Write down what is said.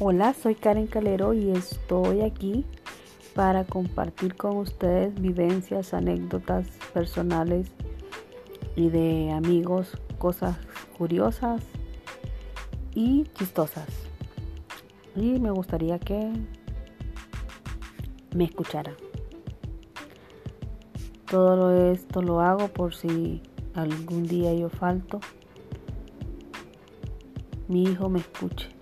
Hola, soy Karen Calero y estoy aquí para compartir con ustedes vivencias, anécdotas personales y de amigos, cosas curiosas y chistosas. Y me gustaría que me escuchara. Todo esto lo hago por si algún día yo falto, mi hijo me escuche.